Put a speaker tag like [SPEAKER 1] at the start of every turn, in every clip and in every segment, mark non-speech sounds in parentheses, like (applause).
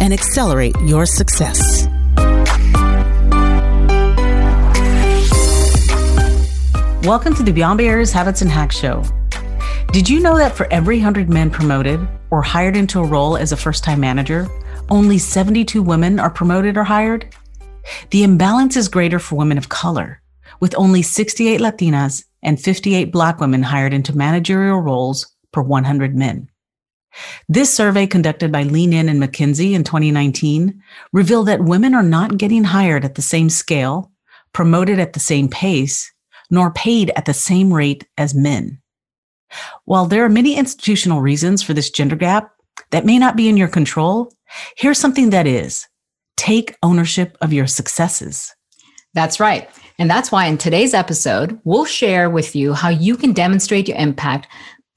[SPEAKER 1] and accelerate your success. Welcome to the Beyond Barriers Habits and Hacks Show. Did you know that for every 100 men promoted or hired into a role as a first time manager, only 72 women are promoted or hired? The imbalance is greater for women of color, with only 68 Latinas and 58 Black women hired into managerial roles per 100 men. This survey conducted by Lean In and McKinsey in 2019 revealed that women are not getting hired at the same scale, promoted at the same pace, nor paid at the same rate as men. While there are many institutional reasons for this gender gap that may not be in your control, here's something that is take ownership of your successes.
[SPEAKER 2] That's right. And that's why in today's episode, we'll share with you how you can demonstrate your impact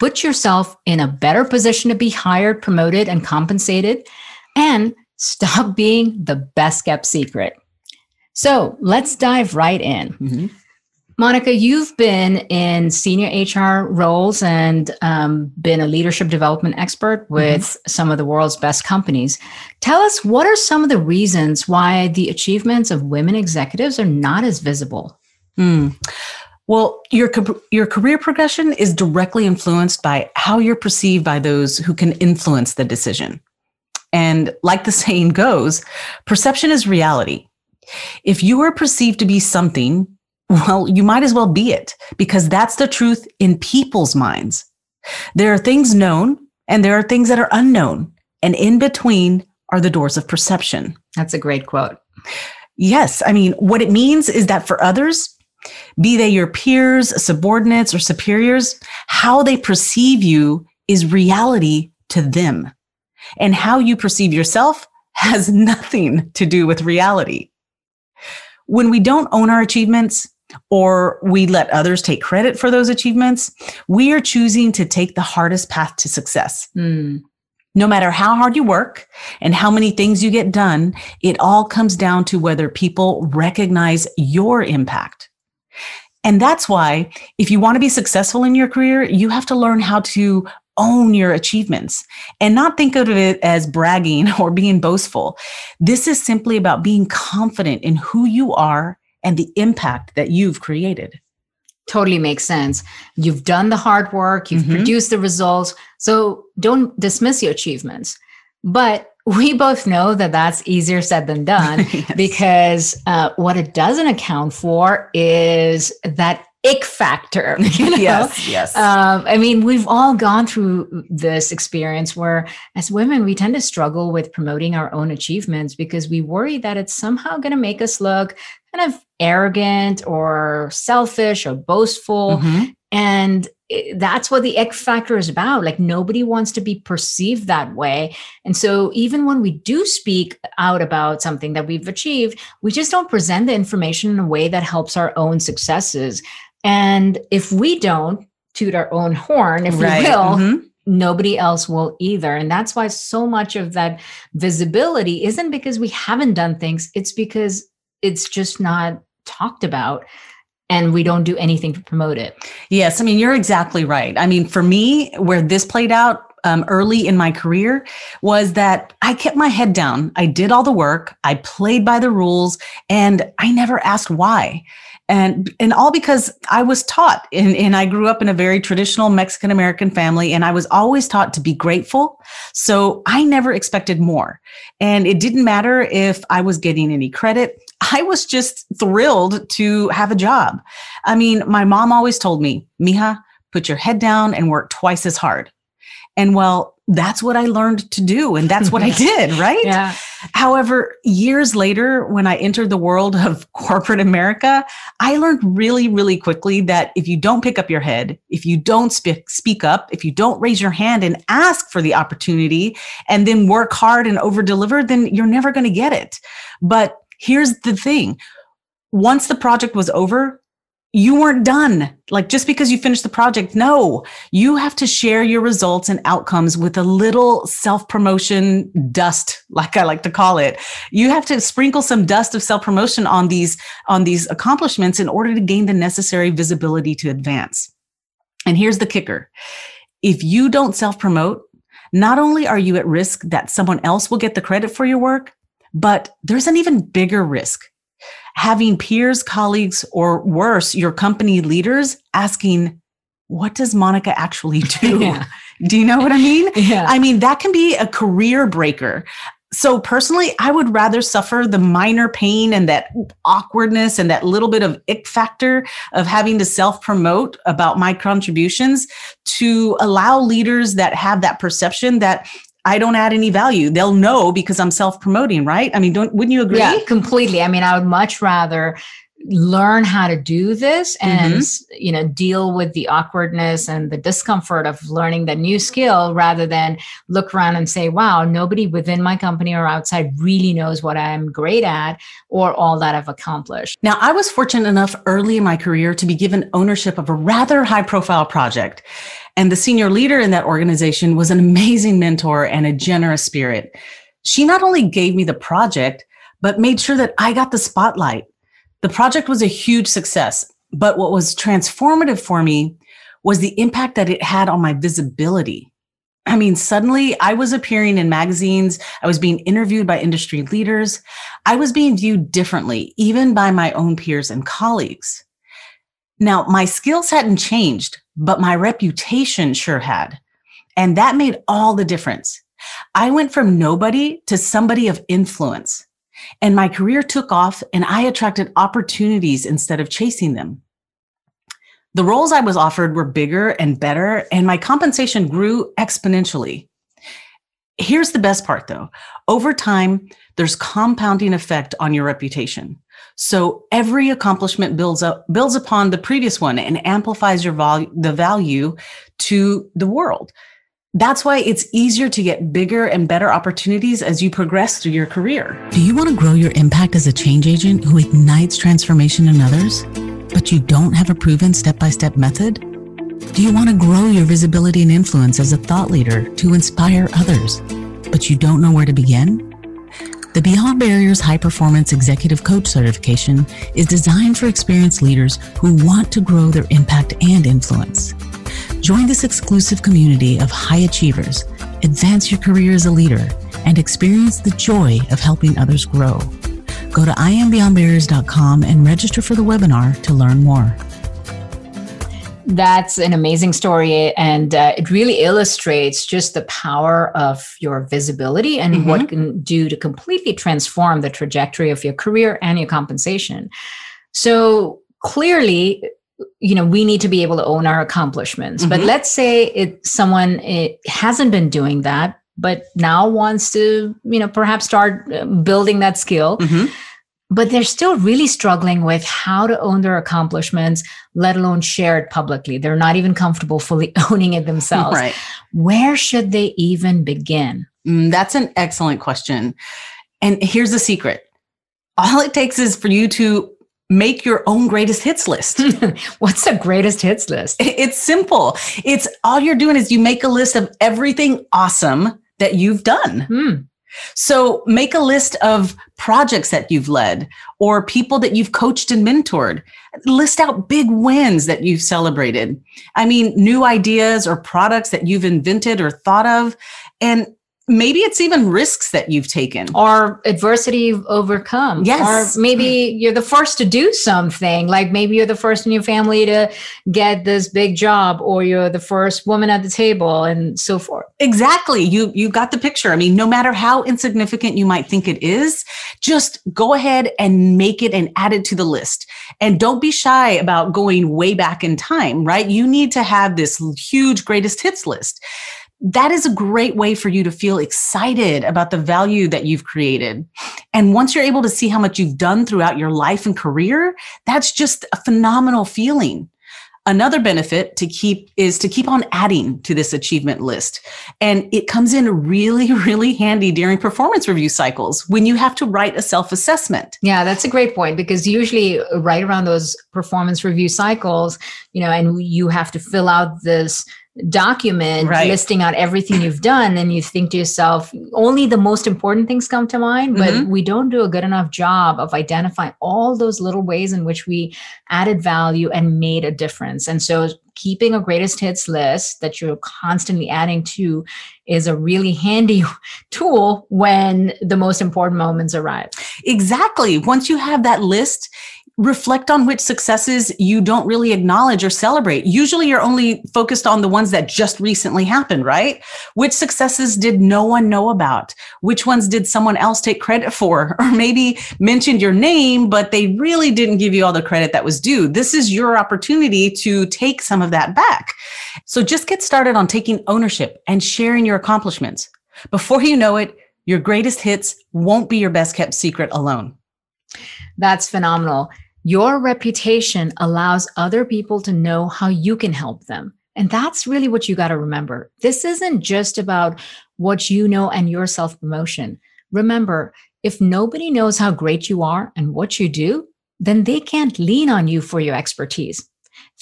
[SPEAKER 2] put yourself in a better position to be hired, promoted, and compensated, and stop (laughs) being the best kept secret. So let's dive right in. Mm-hmm. Monica, you've been in senior HR roles and um, been a leadership development expert with mm-hmm. some of the world's best companies. Tell us what are some of the reasons why the achievements of women executives are not as visible? Mm.
[SPEAKER 1] Well, your your career progression is directly influenced by how you're perceived by those who can influence the decision. And like the (laughs) saying goes, perception is reality. If you are perceived to be something, well, you might as well be it because that's the truth in people's minds. There are things known and there are things that are unknown, and in between are the doors of perception.
[SPEAKER 2] That's a great quote.
[SPEAKER 1] Yes. I mean, what it means is that for others, be they your peers, subordinates, or superiors, how they perceive you is reality to them. And how you perceive yourself (laughs) has nothing to do with reality. When we don't own our achievements or we let others take credit for those achievements, we are choosing to take the hardest path to success. Mm. No matter how hard you work and how many things you get done, it all comes down to whether people recognize your impact. And that's why if you want to be successful in your career, you have to learn how to own your achievements and not think of it as bragging (laughs) or being boastful. This is simply about being confident in who you are and the impact that you've created.
[SPEAKER 2] Totally makes sense. You've done the hard work, you've mm-hmm. produced the results. So don't dismiss your achievements. But we both know that that's easier said than done (laughs) yes. because uh, what it doesn't account for is that ick factor. (laughs) You know?
[SPEAKER 1] yes, yes.
[SPEAKER 2] Um, I mean, we've all gone through this experience where, as women, we tend to struggle with promoting our own achievements because we worry that it's somehow going to make us look kind of arrogant or selfish or boastful. Mm-hmm. And that's what the ick factor is about. Like nobody wants to be perceived that way. And so even when we do speak out about something that we've achieved, we just don't present the information in a way that helps our own successes. And if we don't toot our own horn, if right. we will, mm-hmm. nobody else will either. And that's why so much of that visibility isn't because we haven't done things, it's because it's just not talked about and we don't do anything to promote it.
[SPEAKER 1] Yes, I mean you're exactly right. I mean for me where this played out um, early in my career was that I kept my head down. I did all the work. I played by the rules, and I never asked why. And, and all because I was taught, and, and I grew up in a very traditional Mexican American family, and I was always taught to be grateful. So I never expected more. And it didn't matter if I was getting any credit. I was just thrilled to have a job. I mean, my mom always told me, Mija, put your head down and work twice as hard. And well, that's what I learned to do. And that's what I (laughs) did, right?
[SPEAKER 2] Yeah.
[SPEAKER 1] However, years later, when I entered the world of (laughs) corporate America, I learned really, really quickly that if you don't pick up your head, if you don't speak, speak up, if you don't raise your hand and ask for the opportunity and then work hard and over deliver, then you're never going to get it. But here's the thing once the project was over, you weren't done. Like just because you finished the project, no, you have to share your results and outcomes with a little self promotion dust, (laughs) like I like to call it. You have to sprinkle some dust of self promotion on these, on these accomplishments in order to gain the necessary visibility to advance. And here's the kicker. If you don't self promote, not only are you at risk that someone else will get the credit for your work, but there's an even bigger risk having peers, colleagues, or worse, your company leaders asking, what does Monica actually (laughs) do? Yeah. Do you know what I mean?
[SPEAKER 2] Yeah.
[SPEAKER 1] I mean, that can be a career breaker. So personally, I would rather suffer the minor pain and that awkwardness and that little bit of ick factor of having to self promote about my contributions to allow leaders that have that perception that I don't add any value. They'll know because I'm self-promoting, right? I mean, don't wouldn't you agree?
[SPEAKER 2] Yeah, completely. I mean, I would much rather learn how to do this and mm-hmm. you know deal with the awkwardness and the discomfort of learning the new skill rather than look around and say wow nobody within my company or outside really knows what i'm great at or all that i've accomplished
[SPEAKER 1] now i was fortunate enough early in my career to be given ownership of a rather high profile project and the senior leader in that organization was an amazing mentor and a generous spirit. She not only gave me the project, but made sure that I got the spotlight. The project was a huge success, but what was transformative for me was the impact that it had on my visibility. I mean, suddenly I was appearing in magazines. I was being interviewed by industry leaders. I was being viewed differently, even by my own peers and colleagues. Now, my skills hadn't changed, but my reputation sure had. And that made all the difference. I went from nobody to somebody of influence. And my career took off and I attracted opportunities instead of chasing them. The roles I was offered were bigger and better, and my compensation grew exponentially. Here's the best part though. Over time, there's compounding effect on your reputation. So every accomplishment builds up, builds upon the previous one and amplifies your value, the value to the world. That's why it's easier to get bigger and better opportunities as you progress through your career. Do you want to grow your impact as a change agent who ignites transformation in others, but you don't have a proven step by step method? Do you want to grow your visibility and influence as a thought leader to inspire others, but you don't know where to begin? The Beyond Barriers High Performance Executive Coach certification is designed for experienced leaders who want to grow their impact and influence. Join this exclusive community of high achievers, advance your career as a leader, and experience the joy of helping others grow. Go to iambeyondbarriers.com and register for the webinar to learn more.
[SPEAKER 2] That's an amazing story. And uh, it really illustrates just the power of your visibility and mm-hmm. what can do to completely transform the trajectory of your career and your compensation. So clearly, you know we need to be able to own our accomplishments mm-hmm. but let's say it someone it hasn't been doing that but now wants to you know perhaps start uh, building that skill mm-hmm but they're still really struggling with how to own their accomplishments, let alone share it publicly. They're not even comfortable fully (laughs) owning it themselves.
[SPEAKER 1] Right.
[SPEAKER 2] Where should they even begin?
[SPEAKER 1] Mm, that's an excellent question. And here's the secret all it takes is for you to make your own greatest hits list. (laughs)
[SPEAKER 2] What's the greatest hits list?
[SPEAKER 1] It's simple. It's all you're doing is you make a list of everything awesome that you've done.
[SPEAKER 2] Hmm.
[SPEAKER 1] So make a list of projects that you've led or people that you've coached and mentored. List out big wins that you've celebrated. I mean, new ideas or products that you've invented or thought of. And maybe it's even risks that you've taken.
[SPEAKER 2] Or adversity you've overcome.
[SPEAKER 1] Yes.
[SPEAKER 2] or maybe you're the first to do something. Like maybe you're the first in your family to get this big job or you're the first woman at the table and so forth.
[SPEAKER 1] Exactly. You you got the picture. I mean no matter how insignificant you might think it is just go ahead and make it and add it to the list. And don't be shy about going way back in time right? You need to have this huge greatest hits list that is a great way for you to feel excited about the value that you've created. And once you're able to see how much you've done throughout your life and career, that's just a phenomenal feeling. Another benefit to keep is to keep on adding to this achievement list. And it comes in really, (laughs) really handy during performance review cycles when you have to write a self assessment.
[SPEAKER 2] Yeah, that's a great point because usually right around those performance review cycles, you know, and you have to fill out this document right. listing out everything you've done and you think to yourself only the most important things come to mind but mm-hmm. we don't do a good enough job of identifying all those little ways in which we added value and made a difference and so keeping a greatest hits list that you're constantly adding to is a really handy (laughs) tool when the most important moments arrive
[SPEAKER 1] exactly once you have that list reflect on which successes you don't really acknowledge or celebrate. Usually you're only focused on the ones that just recently happened, right? Which successes did no one know about? Which ones did someone else take credit for? (laughs) Or maybe mentioned your name, but they really didn't give you all the credit that was due. This is your opportunity to take some of that back. So just get started on taking ownership and sharing your accomplishments. Before you know it, your greatest hits won't be your best kept secret alone.
[SPEAKER 2] That's phenomenal. Your reputation allows other people to know how you can help them. And that's really what you got to remember. This isn't just about what you know and your self promotion. Remember, if nobody knows how great you are and what you do, then they can't lean on you for your expertise.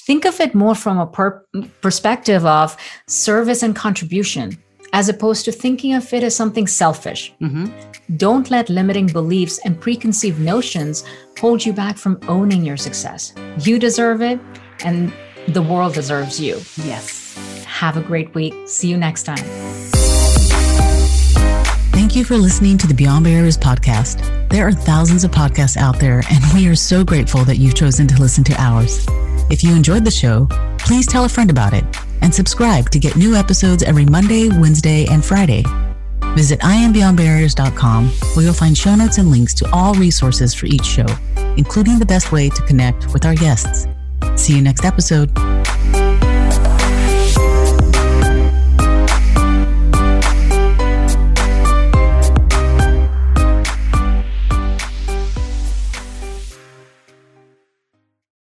[SPEAKER 2] Think of it more from a per- perspective of service and contribution as opposed to thinking of it as something selfish. Mm-hmm. Don't let limiting beliefs and preconceived notions hold you back from owning your success. You deserve it, and the world deserves you.
[SPEAKER 1] Yes.
[SPEAKER 2] Have a great week. See you next time.
[SPEAKER 1] Thank you for listening to the Beyond Barriers podcast. There are thousands of podcasts out there, and we are so grateful that you've chosen to listen to ours. If you enjoyed the show, please tell a friend about it and subscribe to get new episodes every Monday, Wednesday, and Friday. Visit IamBeyondBarriers.com where you'll find show notes and links to all resources for each show, including the best way to connect with our guests. See you next episode.